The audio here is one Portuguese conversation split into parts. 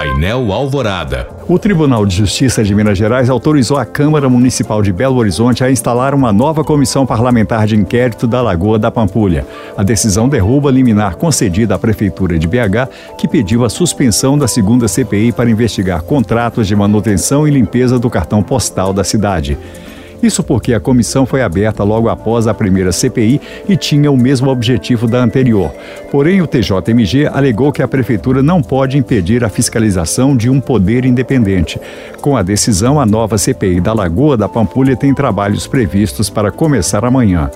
Painel Alvorada. O Tribunal de Justiça de Minas Gerais autorizou a Câmara Municipal de Belo Horizonte a instalar uma nova comissão parlamentar de inquérito da Lagoa da Pampulha. A decisão derruba a liminar concedida à Prefeitura de BH, que pediu a suspensão da segunda CPI para investigar contratos de manutenção e limpeza do cartão postal da cidade. Isso porque a comissão foi aberta logo após a primeira CPI e tinha o mesmo objetivo da anterior. Porém, o TJMG alegou que a prefeitura não pode impedir a fiscalização de um poder independente. Com a decisão, a nova CPI da Lagoa da Pampulha tem trabalhos previstos para começar amanhã.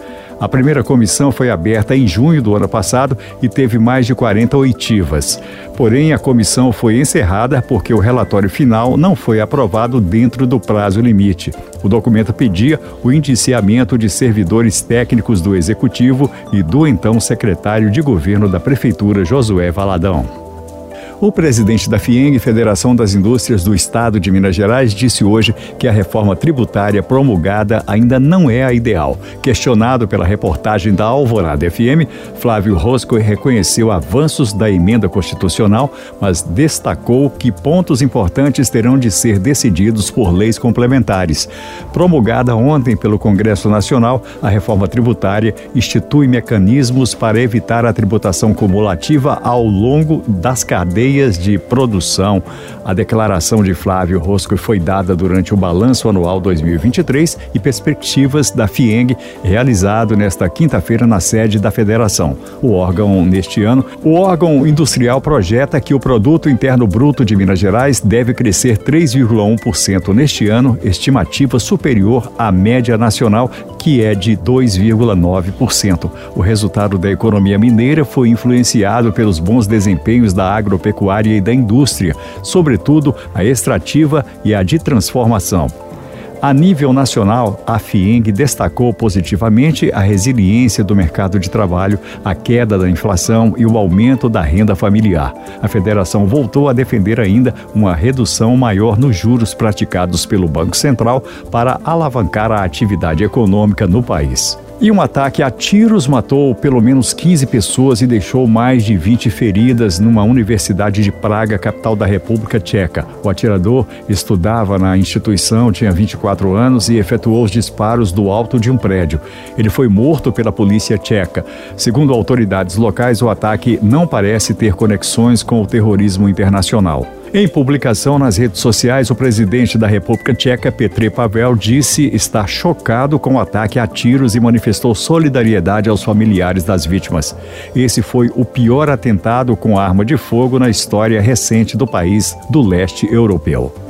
A primeira comissão foi aberta em junho do ano passado e teve mais de 40 oitivas. Porém, a comissão foi encerrada porque o relatório final não foi aprovado dentro do prazo limite. O documento pedia o indiciamento de servidores técnicos do Executivo e do então secretário de governo da Prefeitura, Josué Valadão. O presidente da FIENG, Federação das Indústrias do Estado de Minas Gerais, disse hoje que a reforma tributária promulgada ainda não é a ideal. Questionado pela reportagem da Alvorada FM, Flávio Rosco reconheceu avanços da emenda constitucional, mas destacou que pontos importantes terão de ser decididos por leis complementares. Promulgada ontem pelo Congresso Nacional, a reforma tributária institui mecanismos para evitar a tributação cumulativa ao longo das cadeias cadeias de produção. A declaração de Flávio Rosco foi dada durante o balanço anual 2023 e perspectivas da FIENG, realizado nesta quinta-feira na sede da federação. O órgão, neste ano, o órgão industrial projeta que o produto interno bruto de Minas Gerais deve crescer 3,1% neste ano, estimativa superior à média nacional, que é de 2,9%. O resultado da economia mineira foi influenciado pelos bons desempenhos da agropecuária agropecuária e da indústria, sobretudo a extrativa e a de transformação. A nível nacional, a FIENG destacou positivamente a resiliência do mercado de trabalho, a queda da inflação e o aumento da renda familiar. A federação voltou a defender ainda uma redução maior nos juros praticados pelo Banco Central para alavancar a atividade econômica no país. E um ataque a tiros matou pelo menos 15 pessoas e deixou mais de 20 feridas numa universidade de Praga, capital da República Tcheca. O atirador estudava na instituição, tinha 24 anos e efetuou os disparos do alto de um prédio. Ele foi morto pela polícia tcheca. Segundo autoridades locais, o ataque não parece ter conexões com o terrorismo internacional. Em publicação nas redes sociais, o presidente da República Tcheca, Petr Pavel, disse estar chocado com o ataque a tiros e manifestou solidariedade aos familiares das vítimas. Esse foi o pior atentado com arma de fogo na história recente do país do leste europeu.